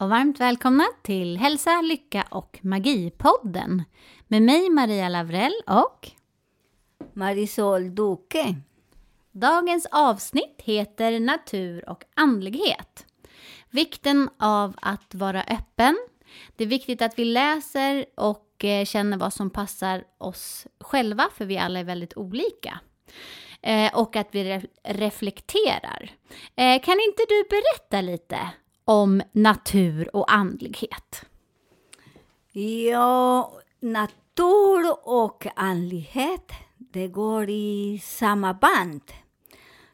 Och varmt välkomna till Hälsa, Lycka och Magi-podden med mig Maria Lavrell och Marisol Duque. dagens avsnitt heter Natur och andlighet. Vikten av att vara öppen. Det är viktigt att vi läser och eh, känner vad som passar oss själva, för vi alla är väldigt olika. Eh, och att vi re- reflekterar. Eh, kan inte du berätta lite om natur och andlighet? Ja, natur och andlighet, det går i samma band.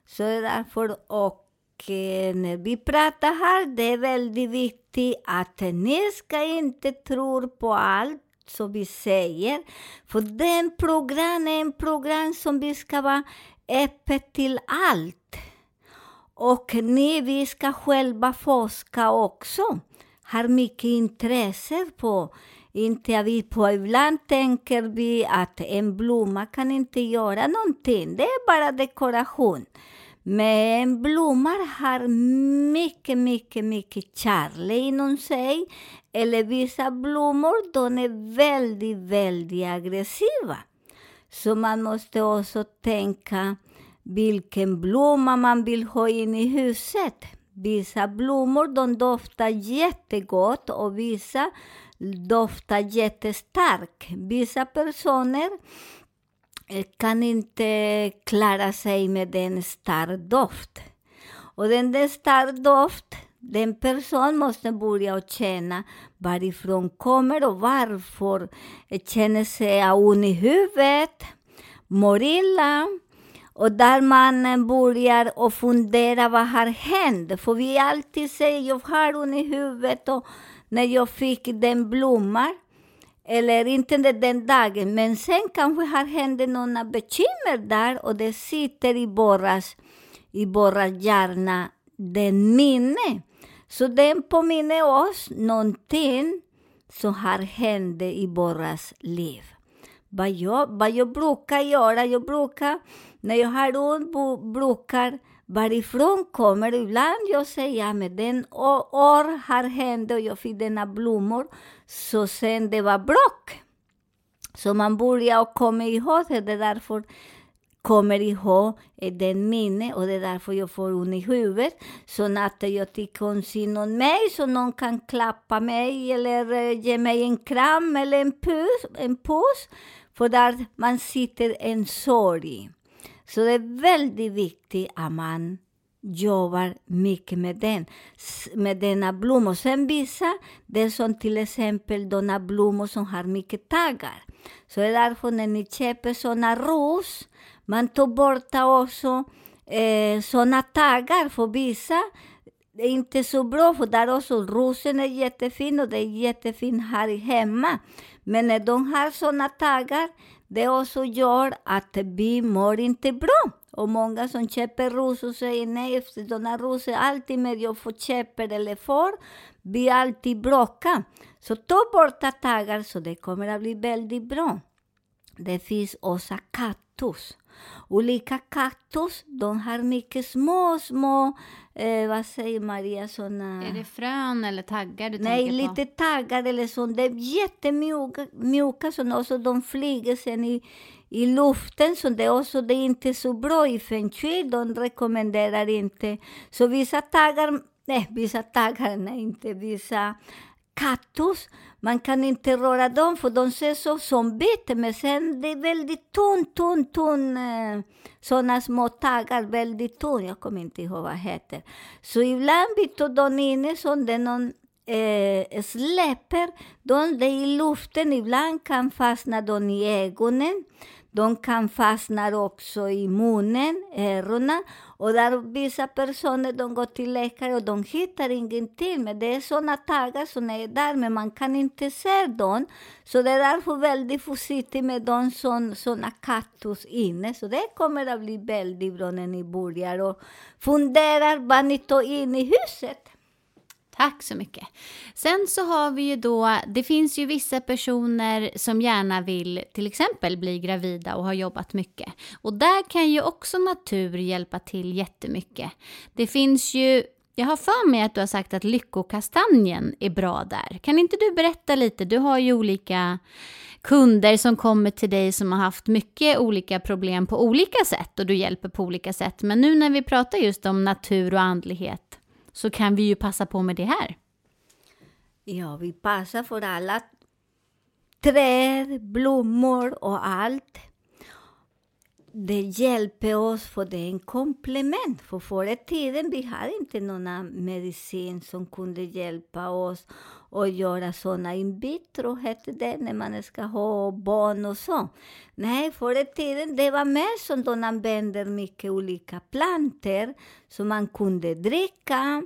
Så det är därför, och eh, när vi pratar här, det är väldigt viktigt att ni ska inte tro på allt som vi säger. För den program är en program som vi ska vara öppet till allt. Och ni, vi ska själva forska också. Har mycket intresse på, inte vi på, ibland tänker vi att en blomma kan inte göra någonting, det är bara dekoration. Men blommor har mycket, mycket, mycket kärlek inom sig. Eller vissa blommor, de är väldigt, väldigt aggressiva. Så man måste också tänka vilken blomma man vill ha in i huset. Vissa blommor de doftar jättegott och vissa doftar jättestarkt. Vissa personer eh, kan inte klara sig med en stark doft. Och den där stark doft, den person måste börja och känna varifrån kommer och varför känner sig ond i huvudet, mår illa. Och där man börjar och fundera vad har hänt. För vi alltid säger jag har ont i huvudet och när jag fick den blomman. Eller inte den dagen, men sen kanske har hänt några bekymmer där och det sitter i borras, i borras hjärna, den minne. Så den påminner oss någonting som har hänt i borras liv. Vad jag, vad jag brukar göra, jag brukar, när jag har ont, brukar varifrån kommer? Ibland jag säger, ja men den år har hänt och jag fick denna blommor, så sen det var bråk. Så man börjar komma ihåg det, det är därför kommer ihåg eh, den minne och det är därför jag får ont i huvudet. Så när jag tycker om synd om mig så någon kan klappa mig eller eh, ge mig en kram eller en puss, en puss. För där man sitter en sorg. Så det är väldigt viktigt att man jobbar mycket med den, med denna blomma. Sen vissa, det som till exempel de blommor som har mycket taggar. Så det är därför när ni köper såna ros, man tar bort också eh, såna taggar för vissa. Det är inte så bra, för där också rosen är jättefin och det är jättefin här hemma. Men när de har såna taggar, det också gör att vi mår inte bra. Och många som köper rosor säger nej, efter de här rosor, alltid med jag får köper eller får, vi alltid bråkar. Så ta bort taggar så det kommer att bli väldigt bra. Det finns också kaktus. Olika kaktus, de har mycket små, små, eh, vad säger Maria, såna... Är det frön eller taggar du Nej, tänker på? lite taggar eller sånt. Det är jättemjuka, mjuka, så också de flyger sen i, i luften. Så det, är också, det är inte så bra i feng shui. De rekommenderar inte. Så vissa taggar, nej, vissa taggar, nej, inte vissa kaktus, man kan inte röra dem för de ser så som bete, men sen det är väldigt tunn, tunn, tunn, eh, sådana små taggar, väldigt tunn, jag kommer inte ihåg vad det heter. Så ibland byter de in inne eh, som det någon eh, släpper de är i luften. Ibland kan fastna de i ögonen. De kan fastna också i munnen, öronen. Och där vissa personer de går till läkare och de hittar ingenting. Men det är sådana taggar som är där, men man kan inte se dem. Så det är därför väldigt försiktigt med de sådana kaktus inne. Så det kommer att bli väldigt bra när ni börjar och funderar vad ni tar in i huset. Tack så mycket. Sen så har vi ju då, det finns ju vissa personer som gärna vill till exempel bli gravida och har jobbat mycket. Och där kan ju också natur hjälpa till jättemycket. Det finns ju, jag har för mig att du har sagt att lyckokastanjen är bra där. Kan inte du berätta lite? Du har ju olika kunder som kommer till dig som har haft mycket olika problem på olika sätt och du hjälper på olika sätt. Men nu när vi pratar just om natur och andlighet så kan vi ju passa på med det här. Ja, vi passar för alla träd, blommor och allt. Det hjälper oss för det är en komplement. För förr i tiden vi hade inte någon medicin som kunde hjälpa oss och göra såna in vitro, hette det, när man ska ha barn och så. Nej, förr i tiden det var mer som de använde mycket olika planter som man kunde dricka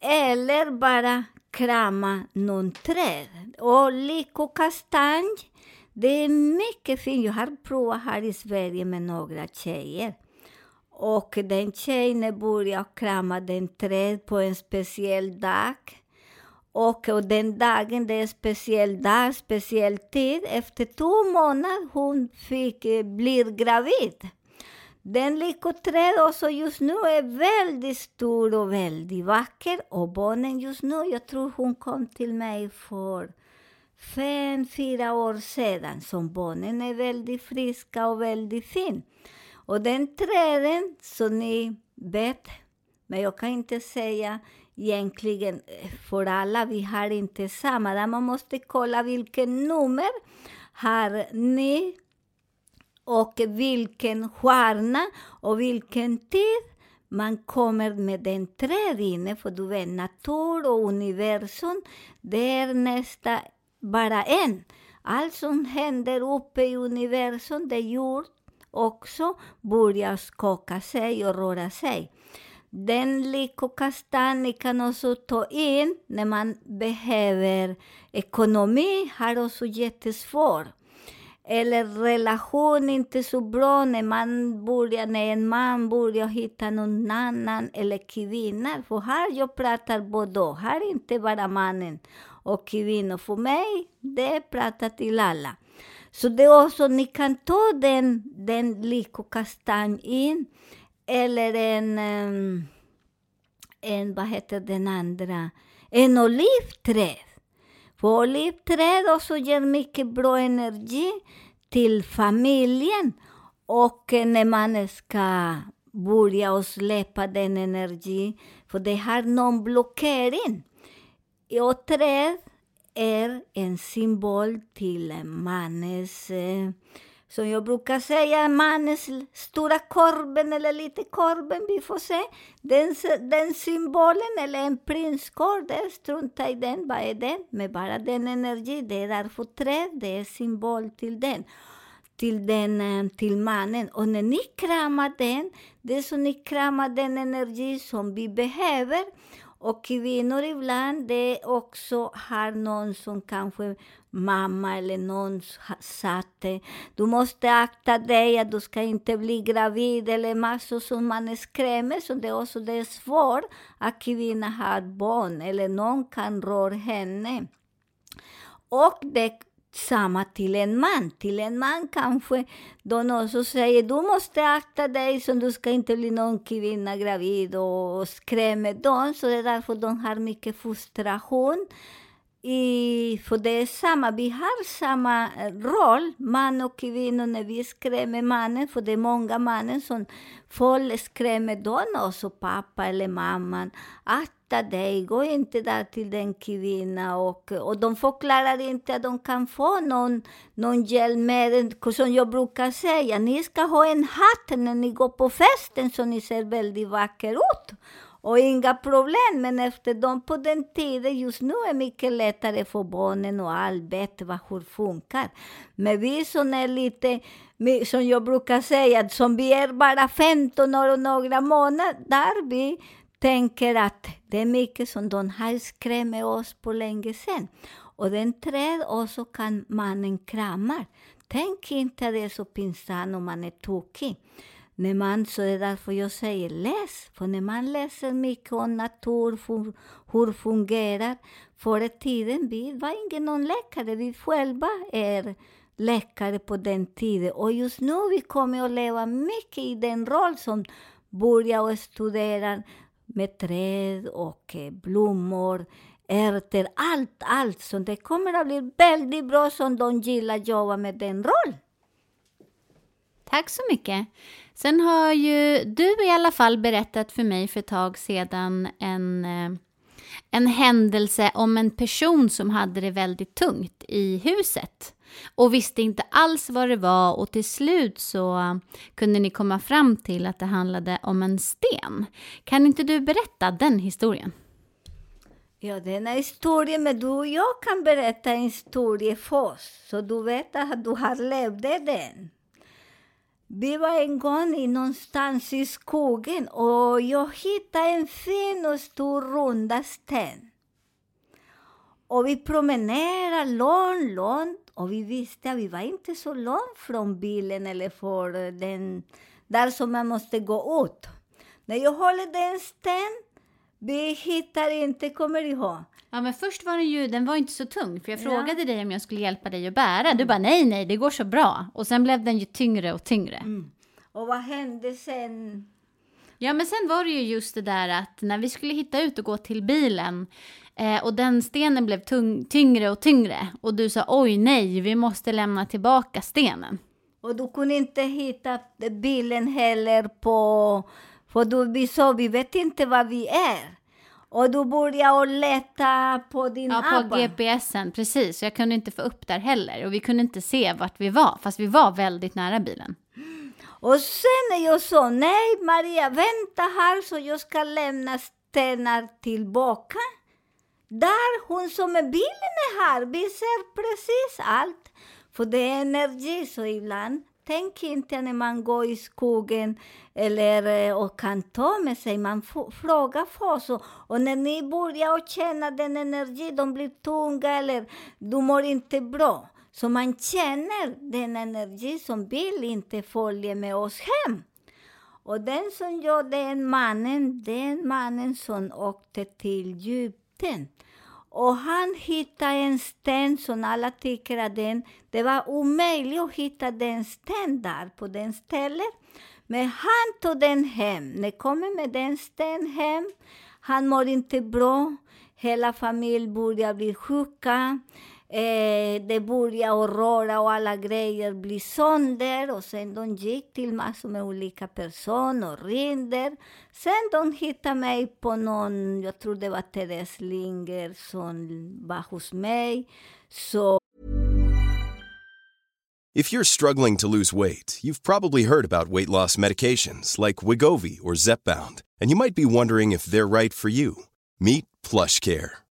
eller bara krama någon träd. Och lyckokastanj, det är mycket fint. Jag har provat här i Sverige med några tjejer. Och den tjejen började krama den träd på en speciell dag. Och, och den dagen, det är en speciell dag, speciell tid. Efter två månader hon fick, eh, blir gravid. Den lyckoträd också just nu är väldigt stor och väldigt vacker. Och barnen just nu, jag tror hon kom till mig för fem, fyra år sedan. Så barnen är väldigt friska och väldigt fin. Och den träden, som ni vet, men jag kan inte säga egentligen eh, för alla, vi har inte samma. Där man måste kolla vilken nummer har ni och vilken stjärna och vilken tid man kommer med den träd inne, för du vet, natur och universum, det är nästan bara en. Allt som händer uppe i universum, det är jord också, börjar skaka sig och röra sig. Den lyckokastanjen kan också ta in när man behöver ekonomi, har också jättesvårt eller relation inte så bra när man börjar, när en man börjar hitta någon annan eller kvinna. För här jag pratar både här inte bara mannen och kvinnor. För mig, det pratar till alla. Så det är också, ni kan ta den, den lyckokastanj in, eller en, en, vad heter den andra, en olivträd. För olivträd också ger mycket bra energi till familjen. Och när man ska börja och släppa den energi, för det har någon blockering. Och träd är en symbol till mannens eh, som jag brukar säga, mannens stora korben eller lite korben, vi får se. Den, den symbolen, eller en prinskorv, strunta i den, vad är den? Med bara den energi, det är därför träd, det är symbol till den till, den, eh, till mannen. Och när ni kramar den, det är som ni kramar den energi som vi behöver. Och kvinnor ibland, det också har någon som kanske mamma eller någon sagt du måste akta dig, att du ska inte bli gravid eller massor som man skrämmer. Så det är också det är svårt att kvinnan har barn eller någon kan röra henne. Och det samma till en man. Till en man kanske de också säger du måste akta dig så du ska inte bli någon kvinna gravid och skrämmer dem. Så det är därför de har mycket frustration. I, för det är samma, vi har samma eh, roll, man och kvinna, när vi skrämmer mannen, för det är många mannen som folk skrämmer dem också, pappa eller mamman. Akta dig, gå inte där till den kvinnan. Och, och de förklarar inte att de kan få någon, någon hjälp med, som jag brukar säga, ni ska ha en hatt när ni går på festen så ni ser väldigt vacker ut och inga problem. Men efter dem på den tiden, just nu är det mycket lättare för barnen och allt vet vad hur funkar. Men vi som är lite, som jag brukar säga, som vi är bara 15 år och några månader, där vi tänker att det är mycket som de har skrämt oss på länge sedan. Och den träd och så kan mannen krama. Tänk inte att det är så pinsamt om man är tokig. När man, så är därför jag säger läs. För när man läser mycket om natur, fu- hur fungerar. Förr i tiden, vi var ingen någon läkare, vi själva är läkare på den tiden. Och just nu vi kommer att leva mycket i den roll som börjar och studera med träd och eh, blommor, ärtor, allt, allt. Så det kommer att bli väldigt bra som de gillar att jobba med den rollen. Tack så mycket. Sen har ju du i alla fall berättat för mig för ett tag sedan en, eh, en händelse om en person som hade det väldigt tungt i huset och visste inte alls vad det var och till slut så kunde ni komma fram till att det handlade om en sten. Kan inte du berätta den historien? Ja, den är historien, men du och jag kan berätta en historia först, så du vet att du har levt den. Vi var en gång i någonstans i skogen och jag hittade en fin och stor runda sten. Och vi promenerade långt, långt och vi visste att vi var inte så långt från bilen eller för den där som man måste gå ut. När jag håller den sten, vi hittar inte, kommer du ihåg? Ja, men först var den ju, den var inte så tung, för jag Ja. frågade dig om jag skulle hjälpa dig att bära. Du bara nej, nej, det går så bra. Och sen blev den ju tyngre och tyngre. Och vad hände sen? Ja, men sen var det ju just det där att när vi skulle hitta ut och gå till bilen eh, och den stenen blev tung, tyngre och tyngre och du sa oj nej, vi måste lämna tillbaka stenen. Och du kunde inte hitta bilen heller på... För du, vi sa, vi vet inte var vi är. Och du började leta på din Ja, app. på GPSen, precis. Jag kunde inte få upp där heller och vi kunde inte se vart vi var, fast vi var väldigt nära bilen. Och sen jag sa nej Maria, vänta här så jag ska lämna stenar tillbaka. Där hon som är bilen är här, vi ser precis allt. För det är energi, så ibland tänk inte när man går i skogen eller eh, och kan ta med sig, man frågar först. Och, och när ni börjar att känna den energi, de blir tunga eller du mår inte bra. Så man känner den energi som vill inte följa med oss hem. Och den som gör den mannen, den mannen som åkte till Egypten. Och han hittade en sten som alla tycker att den, det var omöjligt att hitta den sten där på den stället. Men han tog den hem. När kommer med den sten hem, han mår inte bra. Hela familjen börjar bli sjuka. Eh, alla de var Therese Linger If you're struggling to lose weight, you've probably heard about weight loss medications like Wigovi or Zepbound, and you might be wondering if they're right for you. Meet PlushCare,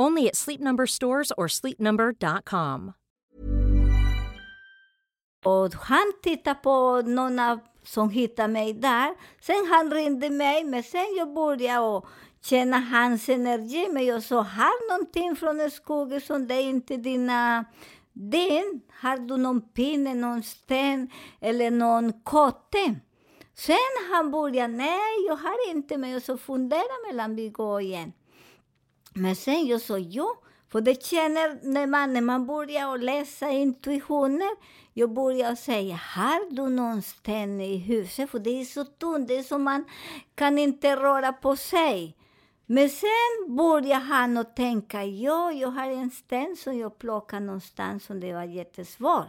Only at Sleep Number stores or sleepnumber.com. Och han tittade på någon som hittade mig där. Sen han ringde mig, men sen jag började och känna hans energi. Men jag sa, har någonting från skogen som det är inte dina din? Har du någon pinne, någon sten eller någon kotte? Sen han började, nej, jag har inte, men jag så fundera mellan vi går igen. Men sen jag sa, ja, för det känner när man, när man börjar läsa intuitioner, jag börjar säga, har du någon sten i huset? För det är så tunt, det är som man kan inte röra på sig. Men sen började han att tänka, ja, jag har en sten som jag plockade någonstans och det var jättesvårt.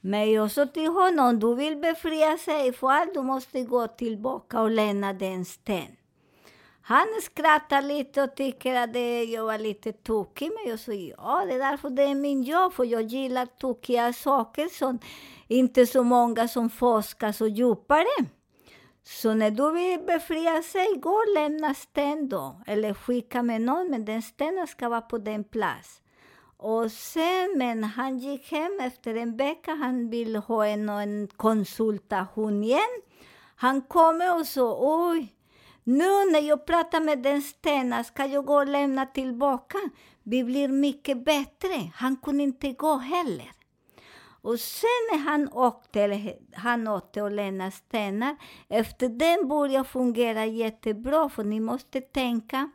Men jag sa till honom, du vill befria sig för allt, du måste gå tillbaka och lämna den sten. Han skrattar lite och tycker att det, jag var lite tokig, men jag sa ja, det är därför det är min jobb, för jag gillar tokiga saker som inte så många som forskar så djupare. Så när du vill befria sig, gå och lämna sten då, eller skicka med någon, men den stenen ska vara på den plats. Och sen, men han gick hem efter en vecka, han vill ha en, en konsultation igen. Han kommer och sa, oj, nu när jag pratar med den stenen ska jag gå och lämna tillbaka. Vi blir mycket bättre. Han kunde inte gå heller. Och sen när han åkte, han åkte och lämnade stenar, efter den började fungera jättebra, för ni måste tänka,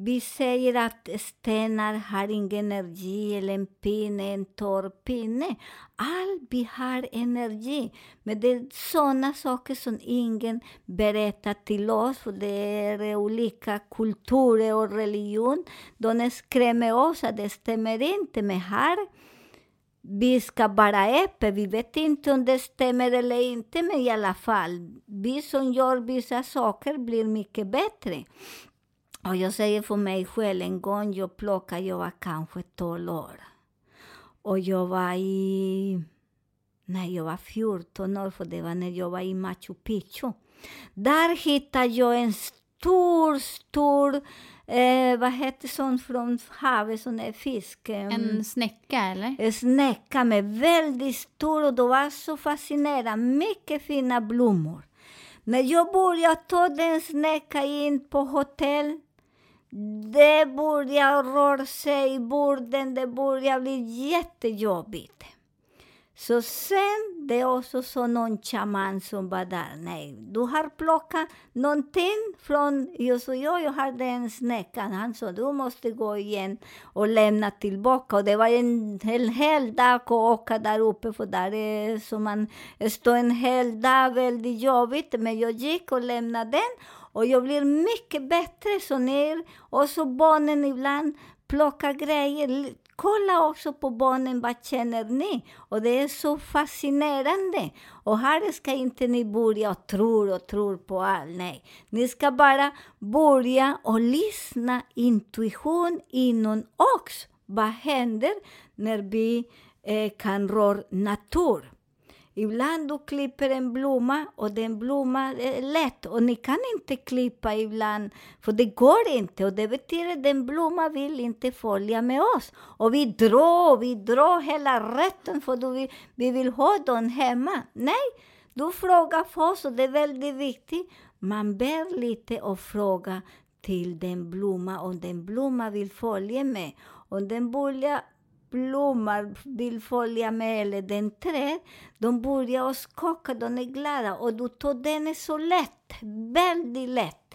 vi säger att stenar har ingen energi, eller en pinne, en torr pinne. Allt vi har energi. Men det är sådana saker som ingen berättar till oss, för det är olika kulturer och religion. De skrämmer oss att det stämmer inte, men här vi ska vara öppna. Vi vet inte om det stämmer eller inte, men i alla fall, vi som gör vissa saker blir mycket bättre. Och jag säger för mig själv, en gång jag plockade, jag var kanske 12 år. Och jag var i... Nej, jag var 14 år, för det var när jag var i Machu Picchu. Där hittade jag en stor, stor, eh, vad heter sånt från havet, sån där fisk? En snäcka eller? en snäcka med väldigt stor och det var så fascinerande. Mycket fina blommor. När jag började ta den snäcka in på hotell, det började röra sig i borden, det började bli jättejobbigt. Så sen, det är också så någon shaman som var där. Nej, du har plockat någonting från... Jag sa, ja, jag hade en snäckan. Han sa, du måste gå igen och lämna tillbaka. Och det var en, en hel dag att åka där uppe, för där är så man står en hel dag, väldigt jobbigt. Men jag gick och lämnade den. Och jag blir mycket bättre så ner. Och så barnen ibland plockar grejer. Kolla också på barnen, vad känner ni? Och det är så fascinerande. Och här ska inte ni börja och tro och tro på allt, nej. Ni ska bara börja och lyssna intuition inom oss. Vad händer när vi eh, kan röra natur? Ibland du klipper en blomma och den blomman är lätt och ni kan inte klippa ibland för det går inte och det betyder att den blomma vill inte följa med oss. Och vi drar, vi drar hela rätten för vi, vi vill ha den hemma. Nej, du frågar först och det är väldigt viktigt. Man ber lite och frågar till den blomma om den blomma vill följa med. Om den börjar blommor vill följa med, eller den träd, de börjar skaka, de är glada. Och du tar den är så lätt, väldigt lätt.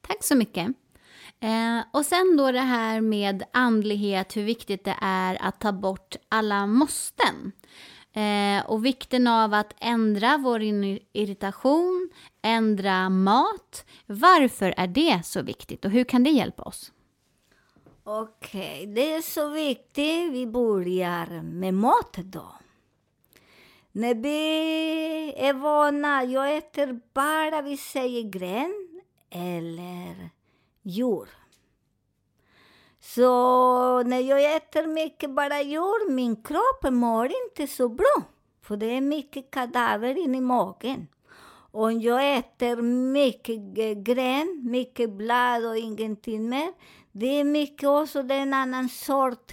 Tack så mycket. Eh, och sen då det här med andlighet, hur viktigt det är att ta bort alla måsten. Eh, och vikten av att ändra vår irritation, ändra mat. Varför är det så viktigt och hur kan det hjälpa oss? Okej, okay, det är så viktigt. Vi börjar med mat då. När vi är vana, jag äter bara, vi säger gren eller djur. Så när jag äter mycket bara djur, min kropp mår inte så bra. För det är mycket kadaver inne i magen. Om jag äter mycket gren, mycket blad och ingenting mer, det är mycket också det är en annan sort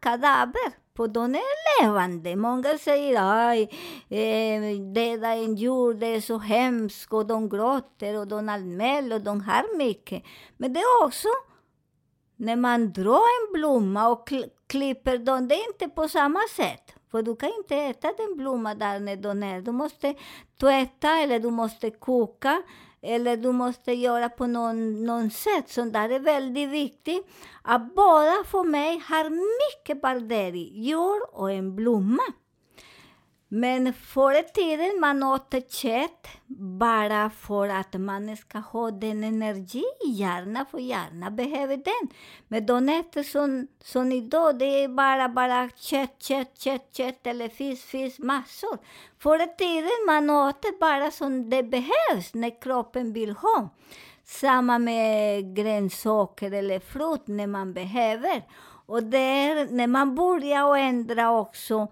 kadaver för de är levande. Många säger aj, eh, döda en djur, det är så hemskt och de gråter och de anmäler och de har mycket. Men det är också när man drar en blomma och kl- klipper den, det är inte på samma sätt. För du kan inte äta den blomma där när den är. Du måste tvätta eller du måste koka eller du måste göra på någon, någon sätt. Så där är väldigt viktigt. Att båda för mig har mycket barderi, djur och en blomma. Men förr i tiden man åt kött bara för att man ska ha den energi i hjärnan, för hjärnan behöver den. Men de äter som, som idag, det är bara, bara kött, kött, kött, kött eller fisk, fisk, massor. Förr i tiden man åt bara som det behövs när kroppen vill ha. Samma med grönsaker eller frukt när man behöver. Och det är när man börjar ändra också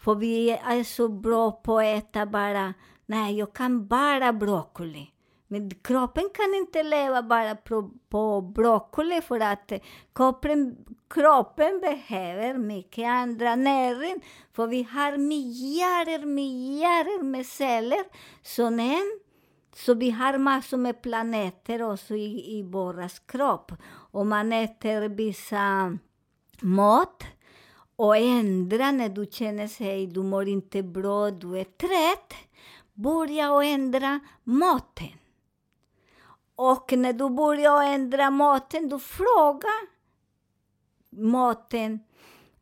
för vi är så bra på att äta bara, nej, jag kan bara broccoli. Men kroppen kan inte leva bara på, på broccoli för att kroppen, kroppen behöver mycket andra näring. För vi har miljarder, miljarder med celler. Så, en, så vi har massor med planeter också i, i vår kropp. Och man äter vissa mat och ändra när du känner sig, du mår inte bra, du är trött. Börja och ändra maten. Och när du börjar ändra maten, du frågar maten,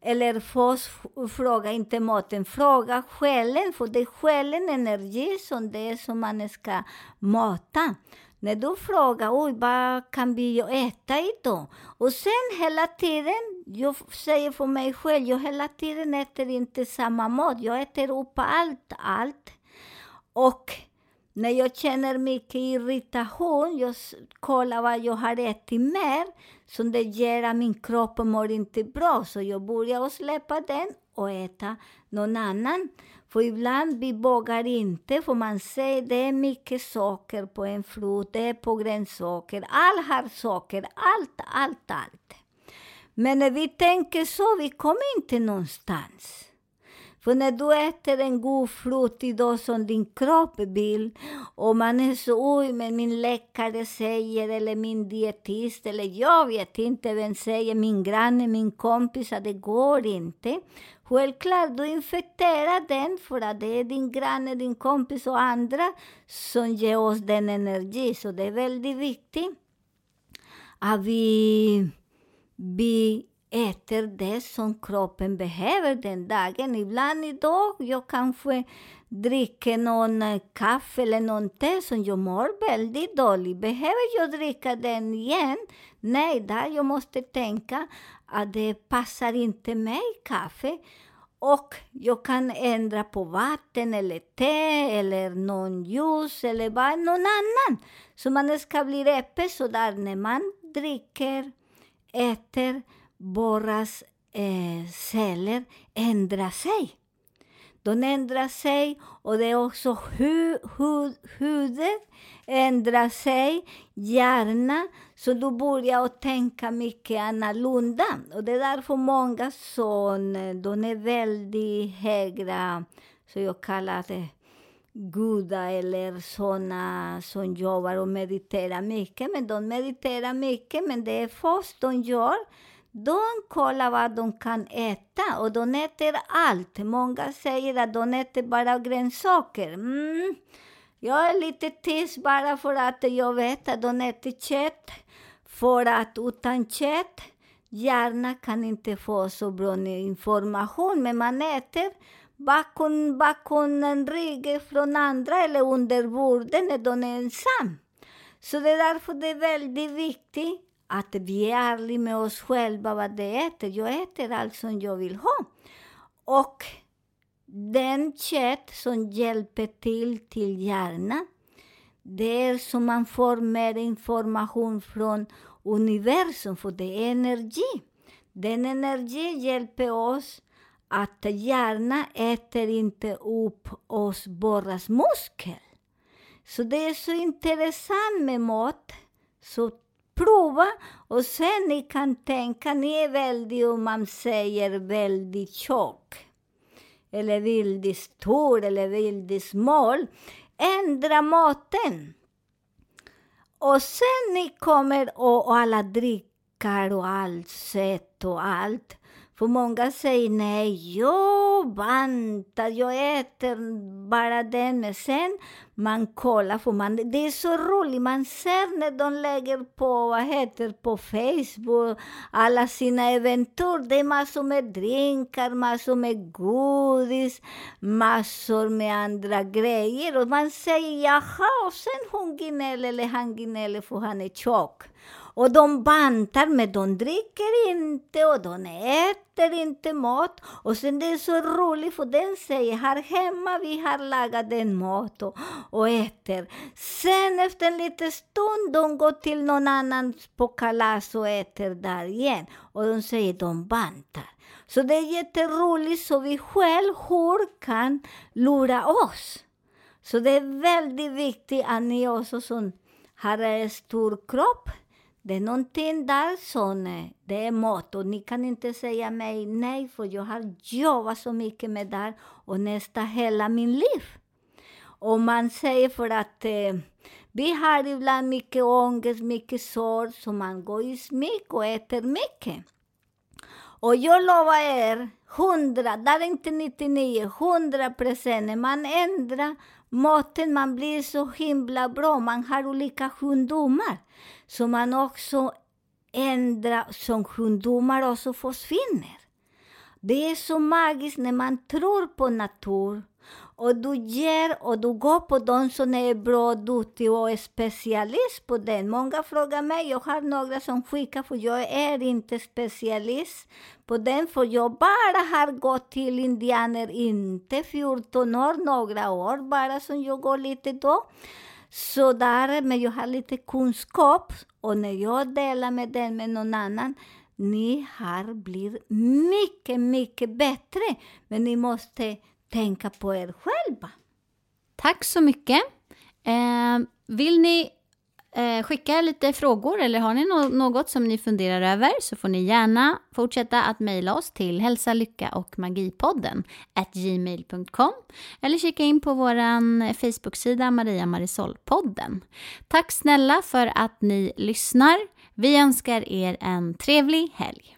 eller först fråga inte maten, fråga själen, för det är själen energi som det är som man ska mata. När du frågar oj, vad kan vi äta idag? Och sen hela tiden, jag säger för mig själv, jag hela tiden äter inte samma mat. Jag äter upp allt, allt. Och när jag känner mycket irritation, jag kollar vad jag har ätit mer, så det ger att min kropp mår inte bra. Så jag börjar släppa den och äta någon annan. För ibland vi vågar inte, för man säger det är mycket socker på en frukt, det är på grönsaker, allt har socker, allt, allt, allt. Men när vi tänker så, vi kommer inte någonstans. För när du äter en god frukt idag som din kropp vill och man är så, oj, men min läkare säger, eller min dietist, eller jag vet inte vem säger, min granne, min kompis, att det går inte. Självklart, du infekterar den för att det är din granne, din kompis och andra som ger oss den energi. Så det är väldigt viktigt att vi, vi äter det som kroppen behöver den dagen. Ibland idag jag kanske dricker någon kaffe eller någon te som jag mår väldigt dåligt. Behöver jag dricka den igen? Nej, där jag måste tänka att det passar inte mig, kaffe. Och jag kan ändra på vatten eller te eller någon juice eller bara någon annan. Så man ska bli öppen sådär när man dricker, äter, våras eh, celler ändrar sig. De ändrar sig och det är också hu, hu, huden ändrar sig, hjärnan, så du börjar att tänka mycket annorlunda. Och det är därför många som de är väldigt höga, så jag kallar det gudar eller såna som jobbar och mediterar mycket. Men de mediterar mycket, men det är först de gör de kollar vad de kan äta och de äter allt. Många säger att de äter bara grönsaker. Mm. Jag är lite tyst bara för att jag vet att de äter kött. För att utan kött, hjärnan kan inte få så bra information. Men man äter bakom, bakom en rygg från andra eller under bordet när de är ensam. Så det är därför det är väldigt viktigt att vi är ärliga med oss själva vad det äter. Jag äter allt som jag vill ha. Och den kött som hjälper till till hjärnan, det är som man får mer information från universum, för det är energi. Den energi hjälper oss att hjärnan äter inte upp oss våra muskel. Så det är så intressant med mat. Så prova och sen ni kan tänka, ni är väldigt, om man säger väldigt tjock eller väldigt stor eller väldigt smal. Ändra maten. Och sen ni kommer och, och alla drickar och allt sött och allt. För många säger nej, jag bantar, jag äter bara den. Men sen man kollar, för man, det är så roligt, man ser när de lägger på, vad heter på Facebook, alla sina äventyr. Det är massor med drinkar, massor med godis, massor med andra grejer. Och man säger jaha, och sen hon gnäller eller han gnäller för han är tjock. Och de bantar, men de dricker inte och de äter inte mat. Och sen det är så roligt, för den säger här hemma vi har lagat den mat och, och äter. Sen efter en liten stund de går till någon annan på kalas och äter där igen. Och de säger de bantar. Så det är jätteroligt så vi själv hur kan lura oss. Så det är väldigt viktigt att ni också som har en stor kropp det är någonting där som det är mat och ni kan inte säga mig nej för jag har jobbat så mycket med det och nästan hela min liv. Och man säger för att eh, vi har ibland mycket ångest, mycket sorg, så man går i smyg och äter mycket. Och jag lovar er, hundra, där är inte 99, hundra procent, när man ändrar maten, man blir så himla bra, man har olika sjukdomar. Så man också ändrar, som sjukdomar också försvinner. Det är så magiskt när man tror på natur och du ger och du går på de som är bra, duktiga och är specialist på den. Många frågar mig, jag har några som skickar för jag är inte specialist på den, för jag bara har gått till indianer, inte 14 år, några år bara som jag går lite då. Så där, men jag har lite kunskap och när jag delar med den med någon annan, ni har blivit mycket, mycket bättre. Men ni måste tänka på er själva. Tack så mycket. Eh, vill ni eh, skicka lite frågor eller har ni no något som ni funderar över så får ni gärna fortsätta att mejla oss till hälsa, lycka och magipodden gmail.com eller kika in på vår Facebook-sida Maria Marisol-podden. Tack snälla för att ni lyssnar. Vi önskar er en trevlig helg.